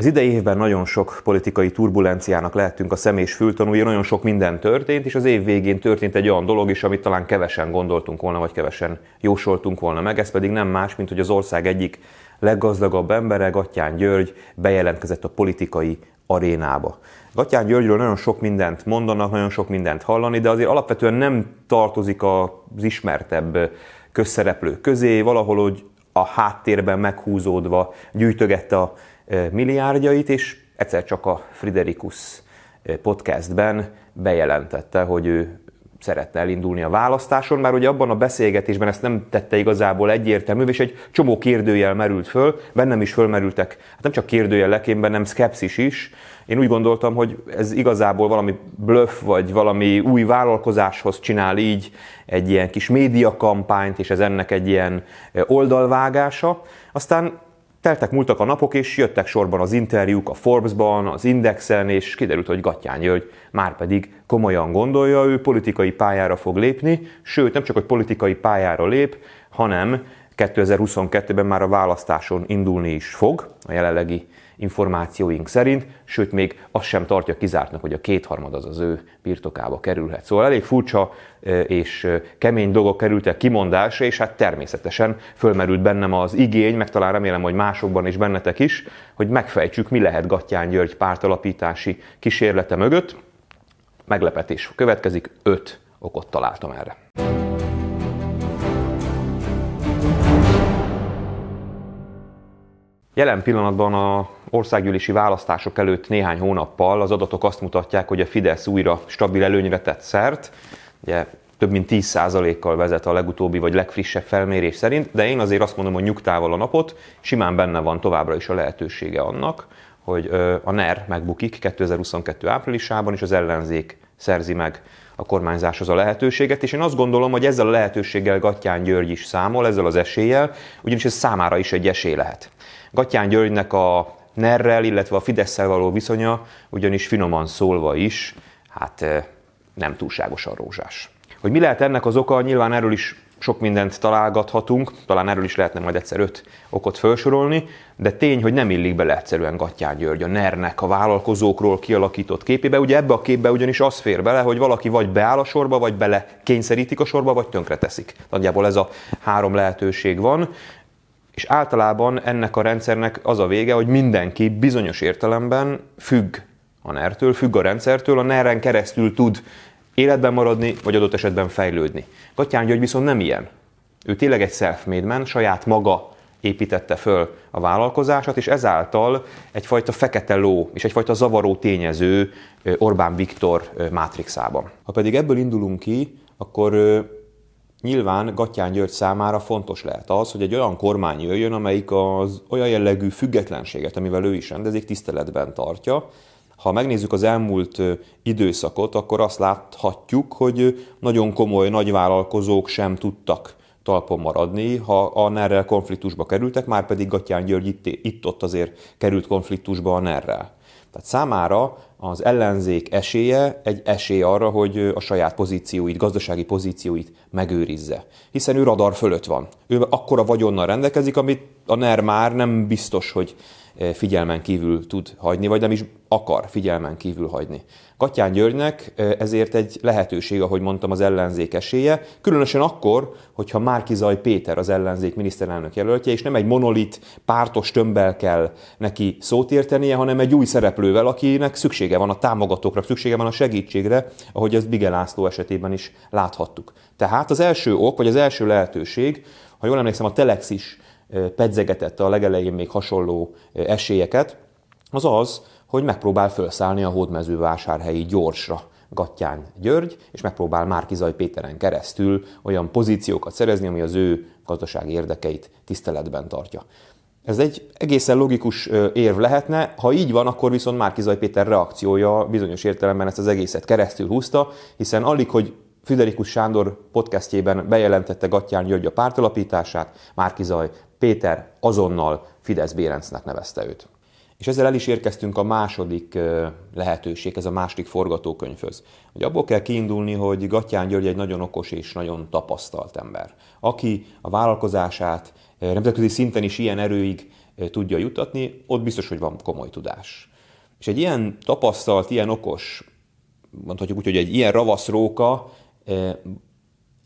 Az idei évben nagyon sok politikai turbulenciának lehettünk a szem és fültanúja, nagyon sok minden történt, és az év végén történt egy olyan dolog is, amit talán kevesen gondoltunk volna, vagy kevesen jósoltunk volna meg, ez pedig nem más, mint hogy az ország egyik leggazdagabb embere, Gattyán György bejelentkezett a politikai arénába. Gattyán Györgyről nagyon sok mindent mondanak, nagyon sok mindent hallani, de azért alapvetően nem tartozik az ismertebb közszereplők közé, valahol hogy a háttérben meghúzódva gyűjtögette a milliárdjait, és egyszer csak a Friderikus podcastben bejelentette, hogy ő szeretne elindulni a választáson, már ugye abban a beszélgetésben ezt nem tette igazából egyértelmű, és egy csomó kérdőjel merült föl, bennem is fölmerültek, hát nem csak kérdőjelek, én bennem szkepszis is. Én úgy gondoltam, hogy ez igazából valami bluff, vagy valami új vállalkozáshoz csinál így egy ilyen kis médiakampányt, és ez ennek egy ilyen oldalvágása. Aztán Teltek múltak a napok, és jöttek sorban az interjúk a Forbes-ban, az Indexen, és kiderült, hogy Gattyán György már pedig komolyan gondolja, ő politikai pályára fog lépni, sőt, nem csak, hogy politikai pályára lép, hanem 2022-ben már a választáson indulni is fog, a jelenlegi információink szerint, sőt még azt sem tartja kizártnak, hogy a kétharmad az az ő birtokába kerülhet. Szóval elég furcsa és kemény dolgok kerültek kimondásra, és hát természetesen fölmerült bennem az igény, meg talán remélem, hogy másokban is bennetek is, hogy megfejtsük, mi lehet Gattyán György pártalapítási kísérlete mögött. Meglepetés következik, öt okot találtam erre. Jelen pillanatban a országgyűlési választások előtt néhány hónappal az adatok azt mutatják, hogy a Fidesz újra stabil előnyre tett szert. Ugye több mint 10%-kal vezet a legutóbbi vagy legfrissebb felmérés szerint, de én azért azt mondom, hogy nyugtával a napot, simán benne van továbbra is a lehetősége annak, hogy a NER megbukik 2022 áprilisában, és az ellenzék szerzi meg a kormányzáshoz a lehetőséget, és én azt gondolom, hogy ezzel a lehetőséggel Gattyán György is számol, ezzel az eséllyel, ugyanis ez számára is egy esély lehet. Gattyán Györgynek a NER-rel, illetve a fidesz való viszonya, ugyanis finoman szólva is, hát nem túlságosan rózsás. Hogy mi lehet ennek az oka, nyilván erről is sok mindent találgathatunk, talán erről is lehetne majd egyszer öt okot felsorolni, de tény, hogy nem illik bele egyszerűen Gattyán György a NER-nek a vállalkozókról kialakított képébe. Ugye ebbe a képbe ugyanis az fér bele, hogy valaki vagy beáll a sorba, vagy bele kényszerítik a sorba, vagy tönkreteszik. Nagyjából ez a három lehetőség van és általában ennek a rendszernek az a vége, hogy mindenki bizonyos értelemben függ a ner függ a rendszertől, a ner keresztül tud életben maradni, vagy adott esetben fejlődni. Katyán György viszont nem ilyen. Ő tényleg egy self-made man, saját maga építette föl a vállalkozását, és ezáltal egyfajta fekete ló és egyfajta zavaró tényező Orbán Viktor mátrixában. Ha pedig ebből indulunk ki, akkor Nyilván Gattyán György számára fontos lehet az, hogy egy olyan kormány jöjjön, amelyik az olyan jellegű függetlenséget, amivel ő is rendezik, tiszteletben tartja. Ha megnézzük az elmúlt időszakot, akkor azt láthatjuk, hogy nagyon komoly nagyvállalkozók sem tudtak talpon maradni, ha a ner konfliktusba kerültek, már pedig Gattyán György itt, itt-ott azért került konfliktusba a ner Tehát számára az ellenzék esélye egy esély arra, hogy a saját pozícióit, gazdasági pozícióit megőrizze. Hiszen ő radar fölött van. Ő akkora vagyonnal rendelkezik, amit a NER már nem biztos, hogy figyelmen kívül tud hagyni, vagy nem is akar figyelmen kívül hagyni. Katyán Györgynek ezért egy lehetőség, ahogy mondtam, az ellenzék esélye, különösen akkor, hogyha Márkizaj Péter az ellenzék miniszterelnök jelöltje, és nem egy monolit, pártos tömbbel kell neki szót értenie, hanem egy új szereplővel, akinek szüksége van a támogatókra, szüksége van a segítségre, ahogy ezt Bige László esetében is láthattuk. Tehát az első ok, vagy az első lehetőség, ha jól emlékszem, a Telex is pedzegetett a legelején még hasonló esélyeket, az az, hogy megpróbál felszállni a hódmezővásárhelyi gyorsra Gattyán György, és megpróbál Márkizaj Péteren keresztül olyan pozíciókat szerezni, ami az ő gazdasági érdekeit tiszteletben tartja. Ez egy egészen logikus érv lehetne, ha így van, akkor viszont Márkizaj Péter reakciója bizonyos értelemben ezt az egészet keresztül húzta, hiszen alig, hogy Friderikus Sándor podcastjében bejelentette Gattyán György a pártalapítását, Márkizaj Péter azonnal Fidesz Bérencnek nevezte őt. És ezzel el is érkeztünk a második lehetőség, ez a második forgatókönyvhöz. Hogy abból kell kiindulni, hogy Gattyán György egy nagyon okos és nagyon tapasztalt ember, aki a vállalkozását nemzetközi szinten is ilyen erőig tudja jutatni, ott biztos, hogy van komoly tudás. És egy ilyen tapasztalt, ilyen okos, mondhatjuk úgy, hogy egy ilyen ravasz róka,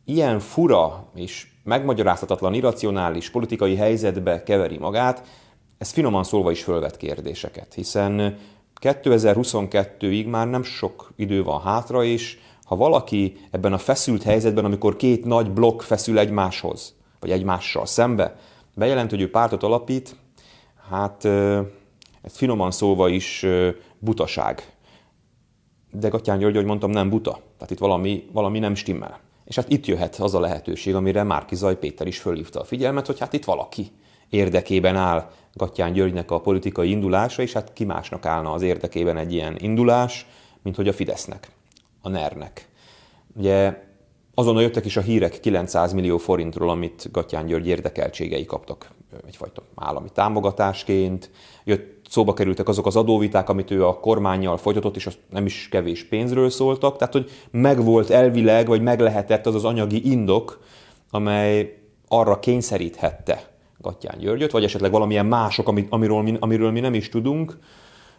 ilyen fura és megmagyarázhatatlan, irracionális politikai helyzetbe keveri magát, ez finoman szólva is fölvet kérdéseket, hiszen 2022-ig már nem sok idő van hátra, és ha valaki ebben a feszült helyzetben, amikor két nagy blokk feszül egymáshoz, vagy egymással szembe, bejelent, hogy ő pártot alapít, hát ez finoman szólva is butaság. De Gatyán György, ahogy mondtam, nem buta. Tehát itt valami, valami nem stimmel. És hát itt jöhet az a lehetőség, amire Márki Zaj Péter is fölhívta a figyelmet, hogy hát itt valaki érdekében áll Gatyán Györgynek a politikai indulása, és hát ki másnak állna az érdekében egy ilyen indulás, mint hogy a Fidesznek, a NER-nek. Ugye azonnal jöttek is a hírek 900 millió forintról, amit Gatyán György érdekeltségei kaptak egyfajta állami támogatásként. Jött, szóba kerültek azok az adóviták, amit ő a kormányjal folytatott, és az nem is kevés pénzről szóltak. Tehát, hogy megvolt elvileg, vagy meg lehetett az az anyagi indok, amely arra kényszeríthette Gatyán Györgyöt, vagy esetleg valamilyen mások, amiről mi, amiről mi nem is tudunk,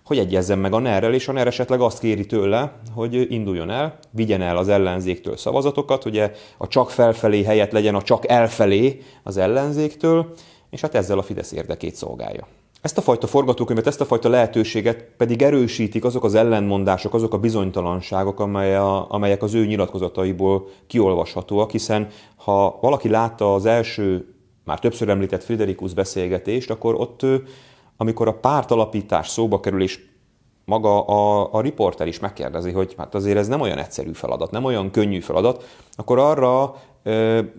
hogy egyezzen meg a ner és a NER esetleg azt kéri tőle, hogy induljon el, vigyen el az ellenzéktől szavazatokat, ugye a csak felfelé helyett legyen a csak elfelé az ellenzéktől, és hát ezzel a Fidesz érdekét szolgálja. Ezt a fajta forgatókönyvet, ezt a fajta lehetőséget pedig erősítik azok az ellenmondások, azok a bizonytalanságok, amelyek az ő nyilatkozataiból kiolvashatóak, hiszen ha valaki látta az első, már többször említett Friderikus beszélgetést, akkor ott amikor a pártalapítás szóba kerül, és maga a, a riporter is megkérdezi, hogy hát azért ez nem olyan egyszerű feladat, nem olyan könnyű feladat, akkor arra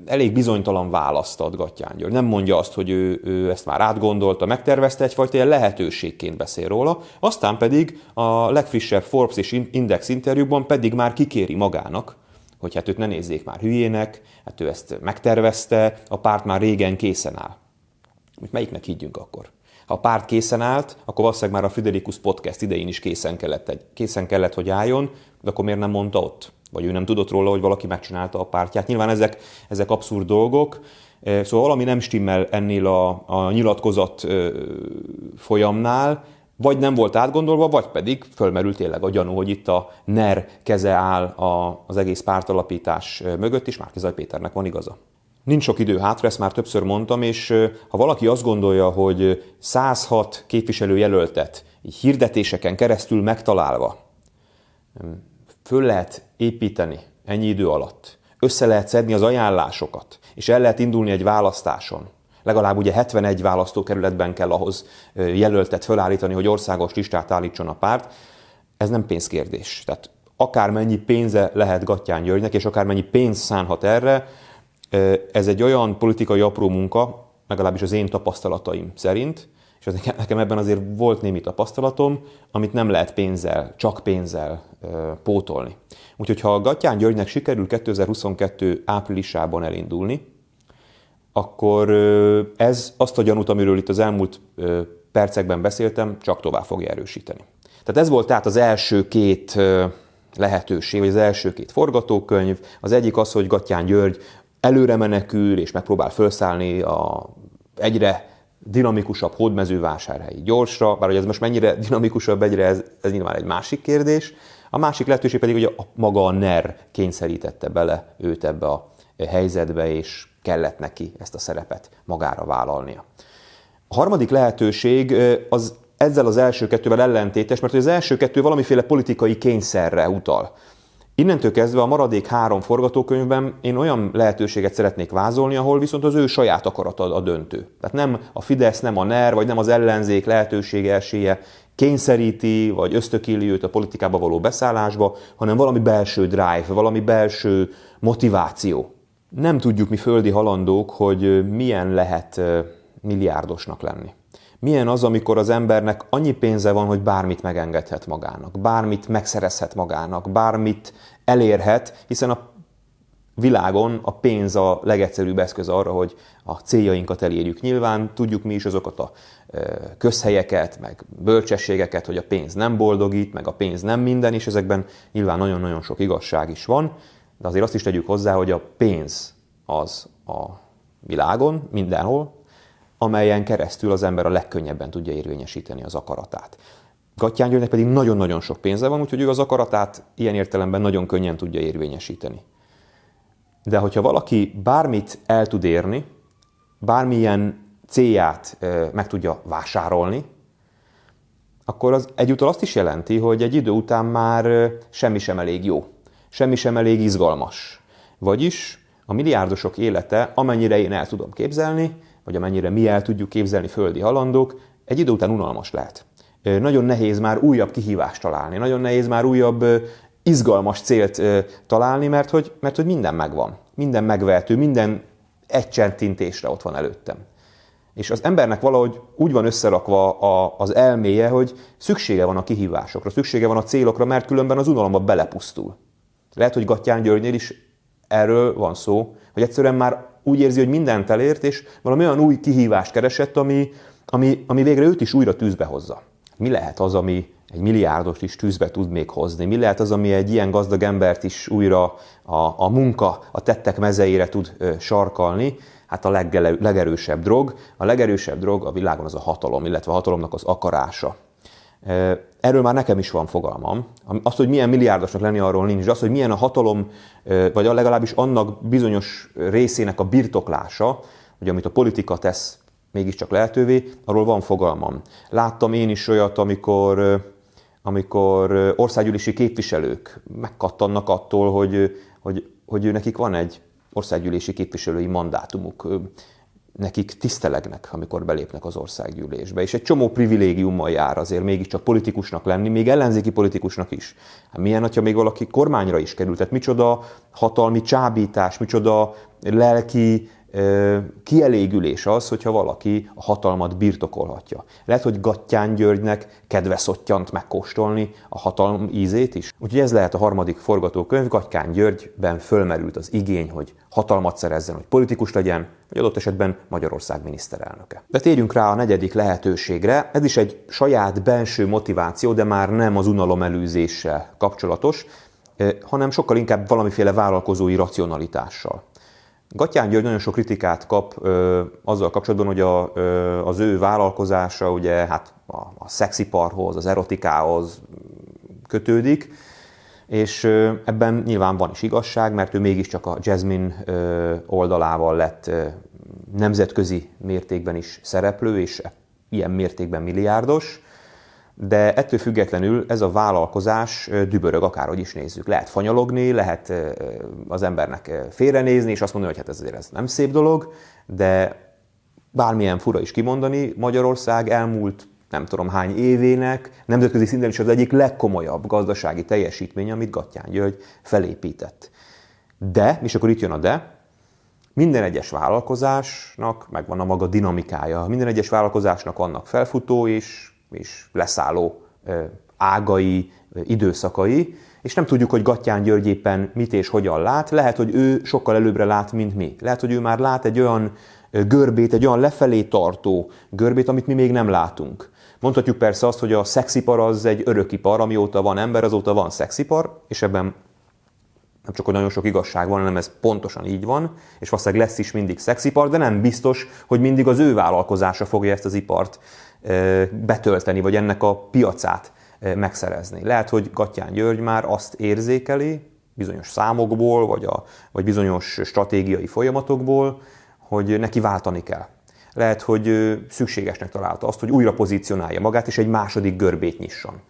elég bizonytalan választ ad Gattyán György. Nem mondja azt, hogy ő, ő ezt már átgondolta, megtervezte, egyfajta ilyen lehetőségként beszél róla, aztán pedig a legfrissebb Forbes és Index interjúban pedig már kikéri magának, hogy hát őt ne nézzék már hülyének, hát ő ezt megtervezte, a párt már régen készen áll. Melyiknek higgyünk akkor? Ha a párt készen állt, akkor valószínűleg már a Friderikus podcast idején is készen kellett, egy, készen kellett, hogy álljon, de akkor miért nem mondta ott? Vagy ő nem tudott róla, hogy valaki megcsinálta a pártját. Nyilván ezek, ezek abszurd dolgok, Szóval valami nem stimmel ennél a, a nyilatkozat folyamnál, vagy nem volt átgondolva, vagy pedig fölmerült tényleg a gyanú, hogy itt a NER keze áll a, az egész pártalapítás mögött, és Márkizaj Péternek van igaza. Nincs sok idő hátra, ezt már többször mondtam, és ha valaki azt gondolja, hogy 106 képviselő jelöltet így hirdetéseken keresztül megtalálva föl lehet építeni ennyi idő alatt, össze lehet szedni az ajánlásokat, és el lehet indulni egy választáson, legalább ugye 71 választókerületben kell ahhoz jelöltet fölállítani, hogy országos listát állítson a párt, ez nem pénzkérdés. Tehát akármennyi pénze lehet Gattyán Györgynek, és akármennyi pénz szánhat erre, ez egy olyan politikai apró munka, legalábbis az én tapasztalataim szerint, és nekem ebben azért volt némi tapasztalatom, amit nem lehet pénzzel, csak pénzzel pótolni. Úgyhogy ha a Gatyán Györgynek sikerül 2022 áprilisában elindulni, akkor ez azt a gyanút, amiről itt az elmúlt percekben beszéltem, csak tovább fogja erősíteni. Tehát ez volt tehát az első két lehetőség, vagy az első két forgatókönyv. Az egyik az, hogy Gatyán György előre menekül, és megpróbál felszállni a egyre dinamikusabb hódmezővásárhelyi gyorsra, bár hogy ez most mennyire dinamikusabb egyre, ez, ez nyilván egy másik kérdés. A másik lehetőség pedig, hogy a, maga a NER kényszerítette bele őt ebbe a helyzetbe, és kellett neki ezt a szerepet magára vállalnia. A harmadik lehetőség az ezzel az első kettővel ellentétes, mert az első kettő valamiféle politikai kényszerre utal. Innentől kezdve a maradék három forgatókönyvben én olyan lehetőséget szeretnék vázolni, ahol viszont az ő saját akarata a döntő. Tehát nem a Fidesz, nem a NER, vagy nem az ellenzék lehetősége esélye kényszeríti, vagy ösztökéli őt a politikába való beszállásba, hanem valami belső drive, valami belső motiváció. Nem tudjuk mi földi halandók, hogy milyen lehet milliárdosnak lenni. Milyen az, amikor az embernek annyi pénze van, hogy bármit megengedhet magának, bármit megszerezhet magának, bármit elérhet, hiszen a világon a pénz a legegyszerűbb eszköz arra, hogy a céljainkat elérjük. Nyilván tudjuk mi is azokat a közhelyeket, meg bölcsességeket, hogy a pénz nem boldogít, meg a pénz nem minden, és ezekben nyilván nagyon-nagyon sok igazság is van, de azért azt is tegyük hozzá, hogy a pénz az a világon, mindenhol, amelyen keresztül az ember a legkönnyebben tudja érvényesíteni az akaratát. Gattyán Györgynek pedig nagyon-nagyon sok pénze van, úgyhogy ő az akaratát ilyen értelemben nagyon könnyen tudja érvényesíteni. De hogyha valaki bármit el tud érni, bármilyen célját meg tudja vásárolni, akkor az egyúttal azt is jelenti, hogy egy idő után már semmi sem elég jó, semmi sem elég izgalmas. Vagyis a milliárdosok élete, amennyire én el tudom képzelni, vagy amennyire mi el tudjuk képzelni földi halandók, egy idő után unalmas lehet. Nagyon nehéz már újabb kihívást találni, nagyon nehéz már újabb izgalmas célt találni, mert hogy, mert hogy minden megvan. Minden megvehető, minden egy csentintésre ott van előttem. És az embernek valahogy úgy van összerakva a, az elméje, hogy szüksége van a kihívásokra, szüksége van a célokra, mert különben az unalomba belepusztul. Lehet, hogy Gattyán Györgynél is erről van szó, hogy egyszerűen már úgy érzi, hogy mindent elért, és valami olyan új kihívást keresett, ami, ami, ami végre őt is újra tűzbe hozza. Mi lehet az, ami egy milliárdos is tűzbe tud még hozni? Mi lehet az, ami egy ilyen gazdag embert is újra a, a munka, a tettek mezeire tud ö, sarkalni? Hát a legerősebb drog. A legerősebb drog a világon az a hatalom, illetve a hatalomnak az akarása. Erről már nekem is van fogalmam. Az, hogy milyen milliárdosnak lenni, arról nincs, az, hogy milyen a hatalom, vagy legalábbis annak bizonyos részének a birtoklása, hogy amit a politika tesz mégiscsak lehetővé, arról van fogalmam. Láttam én is olyat, amikor, amikor országgyűlési képviselők megkattannak attól, hogy, hogy, hogy nekik van egy országgyűlési képviselői mandátumuk nekik tisztelegnek, amikor belépnek az országgyűlésbe, és egy csomó privilégiummal jár azért mégiscsak politikusnak lenni, még ellenzéki politikusnak is. Hát milyen, ha még valaki kormányra is került, tehát micsoda hatalmi csábítás, micsoda lelki kielégülés az, hogyha valaki a hatalmat birtokolhatja. Lehet, hogy Gattyán Györgynek kedve szottyant megkóstolni a hatalom ízét is. Úgyhogy ez lehet a harmadik forgatókönyv. Gattyán Györgyben fölmerült az igény, hogy hatalmat szerezzen, hogy politikus legyen, vagy adott esetben Magyarország miniszterelnöke. De térjünk rá a negyedik lehetőségre. Ez is egy saját belső motiváció, de már nem az unalom elűzéssel kapcsolatos, hanem sokkal inkább valamiféle vállalkozói racionalitással. Gatyán György nagyon sok kritikát kap ö, azzal kapcsolatban, hogy a, ö, az ő vállalkozása ugye hát a, a szexiparhoz, az erotikához kötődik, és ö, ebben nyilván van is igazság, mert ő mégiscsak a Jasmine ö, oldalával lett ö, nemzetközi mértékben is szereplő, és ilyen mértékben milliárdos de ettől függetlenül ez a vállalkozás dübörög, akárhogy is nézzük. Lehet fanyalogni, lehet az embernek félrenézni, és azt mondani, hogy hát ez azért ez nem szép dolog, de bármilyen fura is kimondani, Magyarország elmúlt nem tudom hány évének, nemzetközi szinten is az egyik legkomolyabb gazdasági teljesítmény, amit Gattyán György felépített. De, és akkor itt jön a de, minden egyes vállalkozásnak megvan a maga dinamikája. Minden egyes vállalkozásnak vannak felfutó és és leszálló ágai, időszakai, és nem tudjuk, hogy Gattyán György éppen mit és hogyan lát. Lehet, hogy ő sokkal előbbre lát, mint mi. Lehet, hogy ő már lát egy olyan görbét, egy olyan lefelé tartó görbét, amit mi még nem látunk. Mondhatjuk persze azt, hogy a szexipar az egy örökipar, amióta van ember, azóta van szexipar, és ebben nem csak, hogy nagyon sok igazság van, hanem ez pontosan így van, és valószínűleg lesz is mindig szexipar, de nem biztos, hogy mindig az ő vállalkozása fogja ezt az ipart betölteni, vagy ennek a piacát megszerezni. Lehet, hogy Gattyán György már azt érzékeli, bizonyos számokból, vagy, a, vagy bizonyos stratégiai folyamatokból, hogy neki váltani kell. Lehet, hogy szükségesnek találta azt, hogy újra pozícionálja magát, és egy második görbét nyisson.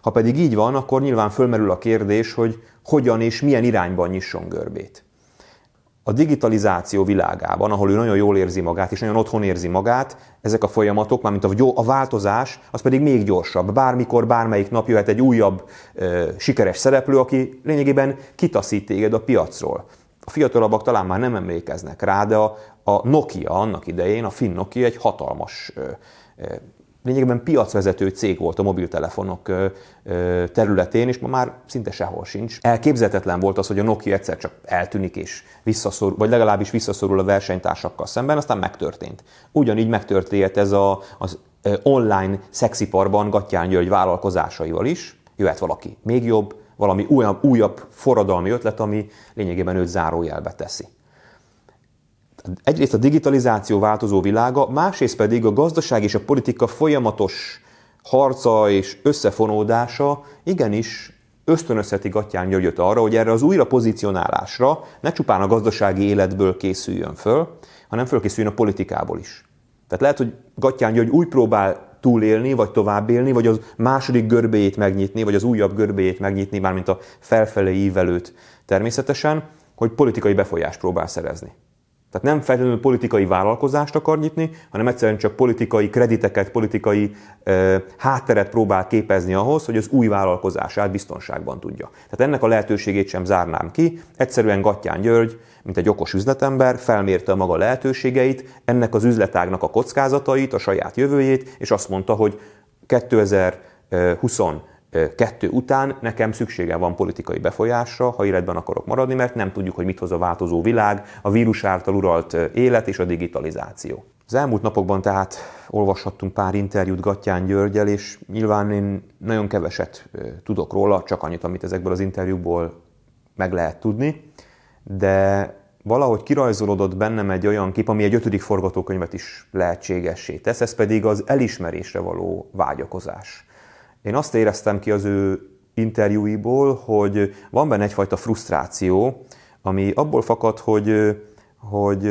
Ha pedig így van, akkor nyilván fölmerül a kérdés, hogy hogyan és milyen irányban nyisson görbét a digitalizáció világában, ahol ő nagyon jól érzi magát, és nagyon otthon érzi magát, ezek a folyamatok, mármint a, változás, az pedig még gyorsabb. Bármikor, bármelyik nap jöhet egy újabb ö, sikeres szereplő, aki lényegében kitaszít téged a piacról. A fiatalabbak talán már nem emlékeznek rá, de a, a Nokia annak idején, a Finn Nokia egy hatalmas ö, ö, lényegében piacvezető cég volt a mobiltelefonok területén, és ma már szinte sehol sincs. Elképzelhetetlen volt az, hogy a Nokia egyszer csak eltűnik és visszaszorul, vagy legalábbis visszaszorul a versenytársakkal szemben, aztán megtörtént. Ugyanígy megtörtént ez a, az online szexiparban Gattyán György vállalkozásaival is. Jöhet valaki még jobb, valami újabb, újabb forradalmi ötlet, ami lényegében őt zárójelbe teszi. Egyrészt a digitalizáció változó világa, másrészt pedig a gazdaság és a politika folyamatos harca és összefonódása igenis ösztönözheti Gattyán Györgyöt arra, hogy erre az újra pozícionálásra ne csupán a gazdasági életből készüljön föl, hanem fölkészüljön a politikából is. Tehát lehet, hogy Gattyán György úgy próbál túlélni, vagy tovább élni, vagy az második görbéjét megnyitni, vagy az újabb görbéjét megnyitni, mármint a felfelé ívelőt természetesen, hogy politikai befolyást próbál szerezni. Tehát nem feltétlenül politikai vállalkozást akar nyitni, hanem egyszerűen csak politikai krediteket, politikai ö, hátteret próbál képezni ahhoz, hogy az új vállalkozását biztonságban tudja. Tehát ennek a lehetőségét sem zárnám ki. Egyszerűen Gattyán György, mint egy okos üzletember, felmérte maga lehetőségeit, ennek az üzletágnak a kockázatait, a saját jövőjét, és azt mondta, hogy 2020 kettő után nekem szüksége van politikai befolyásra, ha életben akarok maradni, mert nem tudjuk, hogy mit hoz a változó világ, a vírus által uralt élet és a digitalizáció. Az elmúlt napokban tehát olvashattunk pár interjút Gattyán Györgyel, és nyilván én nagyon keveset tudok róla, csak annyit, amit ezekből az interjúkból meg lehet tudni, de valahogy kirajzolódott bennem egy olyan kép, ami egy ötödik forgatókönyvet is lehetségessé tesz, ez pedig az elismerésre való vágyakozás. Én azt éreztem ki az ő interjúiból, hogy van benne egyfajta frusztráció, ami abból fakad, hogy, hogy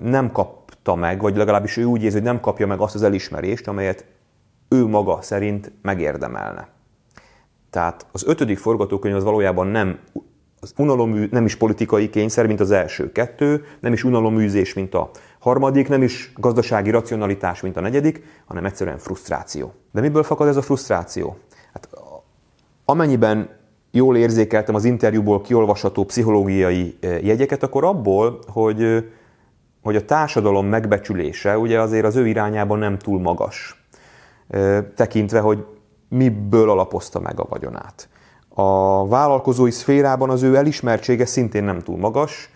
nem kapta meg, vagy legalábbis ő úgy érzi, hogy nem kapja meg azt az elismerést, amelyet ő maga szerint megérdemelne. Tehát az ötödik forgatókönyv az valójában nem az unalom, nem is politikai kényszer, mint az első kettő, nem is unaloműzés, mint a harmadik, nem is gazdasági racionalitás, mint a negyedik, hanem egyszerűen frusztráció. De miből fakad ez a frusztráció? Hát amennyiben jól érzékeltem az interjúból kiolvasható pszichológiai eh, jegyeket, akkor abból, hogy, eh, hogy a társadalom megbecsülése ugye azért az ő irányában nem túl magas, eh, tekintve, hogy miből alapozta meg a vagyonát. A vállalkozói szférában az ő elismertsége szintén nem túl magas,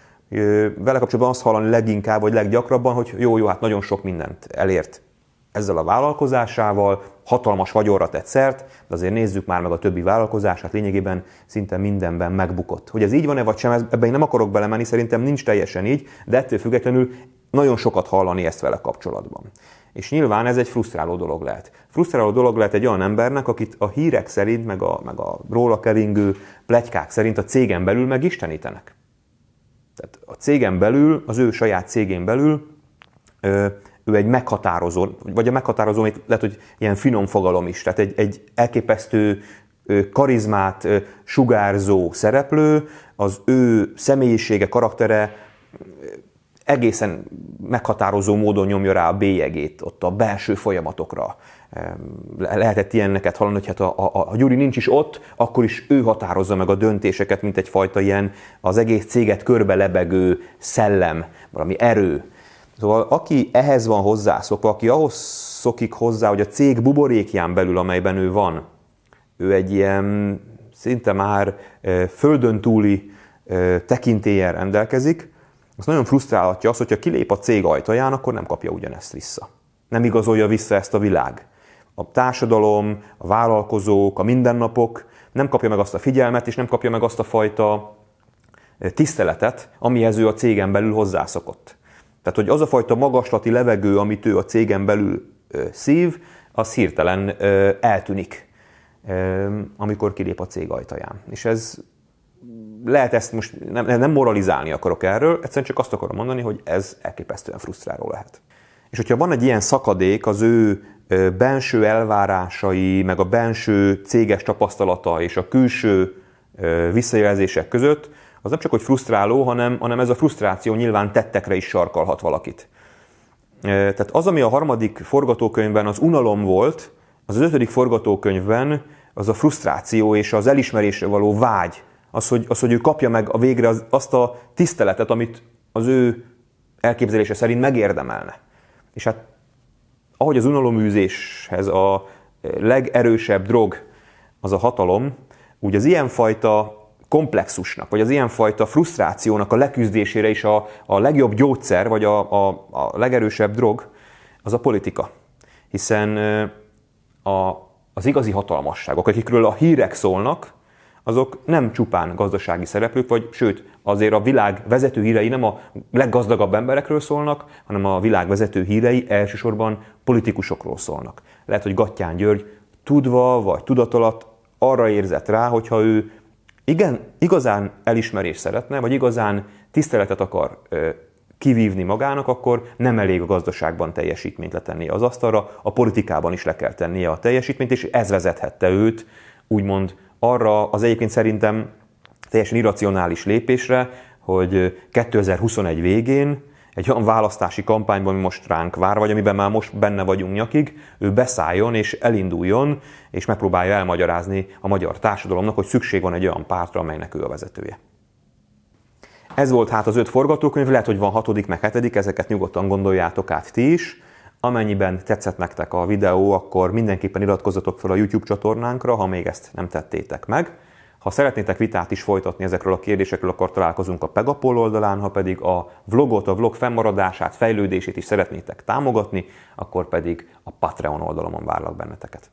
vele kapcsolatban azt hallani leginkább, vagy leggyakrabban, hogy jó, jó, hát nagyon sok mindent elért ezzel a vállalkozásával, hatalmas vagyonra tett szert, de azért nézzük már meg a többi vállalkozását, lényegében szinte mindenben megbukott. Hogy ez így van-e vagy sem, ebben én nem akarok belemenni, szerintem nincs teljesen így, de ettől függetlenül nagyon sokat hallani ezt vele kapcsolatban. És nyilván ez egy frusztráló dolog lehet. Frusztráló dolog lehet egy olyan embernek, akit a hírek szerint, meg a, meg a róla keringő plegykák szerint a cégen belül megistenítenek. Tehát a cégen belül, az ő saját cégén belül ő egy meghatározó, vagy a meghatározó, lehet, hogy ilyen finom fogalom is, tehát egy, egy elképesztő karizmát sugárzó szereplő, az ő személyisége, karaktere egészen meghatározó módon nyomja rá a bélyegét ott a belső folyamatokra. Lehetett ilyenneket hallani, hogy hát a, a, a Gyuri nincs is ott, akkor is ő határozza meg a döntéseket, mint egyfajta ilyen az egész céget körbe lebegő szellem, valami erő. Szóval aki ehhez van hozzászokva, aki ahhoz szokik hozzá, hogy a cég buborékján belül, amelyben ő van, ő egy ilyen szinte már földön túli tekintélyen rendelkezik, az nagyon frusztrálhatja azt, hogyha kilép a cég ajtaján, akkor nem kapja ugyanezt vissza. Nem igazolja vissza ezt a világ. A társadalom, a vállalkozók, a mindennapok nem kapja meg azt a figyelmet, és nem kapja meg azt a fajta tiszteletet, amihez ő a cégen belül hozzászokott. Tehát, hogy az a fajta magaslati levegő, amit ő a cégen belül szív, az hirtelen eltűnik, amikor kilép a cég ajtaján. És ez lehet ezt most, nem, nem moralizálni akarok erről, egyszerűen csak azt akarom mondani, hogy ez elképesztően frusztráló lehet. És hogyha van egy ilyen szakadék az ő benső elvárásai, meg a benső céges tapasztalata és a külső visszajelzések között, az nem csak hogy frusztráló, hanem, hanem ez a frusztráció nyilván tettekre is sarkalhat valakit. Tehát az, ami a harmadik forgatókönyvben az unalom volt, az az ötödik forgatókönyvben az a frusztráció és az elismerésre való vágy, az, hogy, az, hogy ő kapja meg a végre az, azt a tiszteletet, amit az ő elképzelése szerint megérdemelne. És hát ahogy az unaloműzéshez a legerősebb drog az a hatalom, úgy az ilyenfajta komplexusnak, vagy az ilyenfajta frusztrációnak a leküzdésére is a, a legjobb gyógyszer, vagy a, a, a legerősebb drog, az a politika. Hiszen a, az igazi hatalmasságok, akikről a hírek szólnak, azok nem csupán gazdasági szereplők, vagy sőt, azért a világ vezető hírei nem a leggazdagabb emberekről szólnak, hanem a világ vezető hírei elsősorban politikusokról szólnak. Lehet, hogy Gattyán György tudva vagy tudat alatt arra érzett rá, hogyha ő igen, igazán elismerést szeretne, vagy igazán tiszteletet akar kivívni magának, akkor nem elég a gazdaságban teljesítményt letennie az asztalra, a politikában is le kell tennie a teljesítményt, és ez vezethette őt úgymond arra az egyébként szerintem teljesen irracionális lépésre, hogy 2021 végén egy olyan választási kampányban, ami most ránk vár, vagy amiben már most benne vagyunk nyakig, ő beszálljon és elinduljon, és megpróbálja elmagyarázni a magyar társadalomnak, hogy szükség van egy olyan pártra, amelynek ő a vezetője. Ez volt hát az öt forgatókönyv, lehet, hogy van hatodik, meg hetedik, ezeket nyugodtan gondoljátok át ti is. Amennyiben tetszett nektek a videó, akkor mindenképpen iratkozzatok fel a YouTube csatornánkra, ha még ezt nem tettétek meg. Ha szeretnétek vitát is folytatni ezekről a kérdésekről, akkor találkozunk a Pegapol oldalán, ha pedig a vlogot, a vlog fennmaradását, fejlődését is szeretnétek támogatni, akkor pedig a Patreon oldalon várlak benneteket.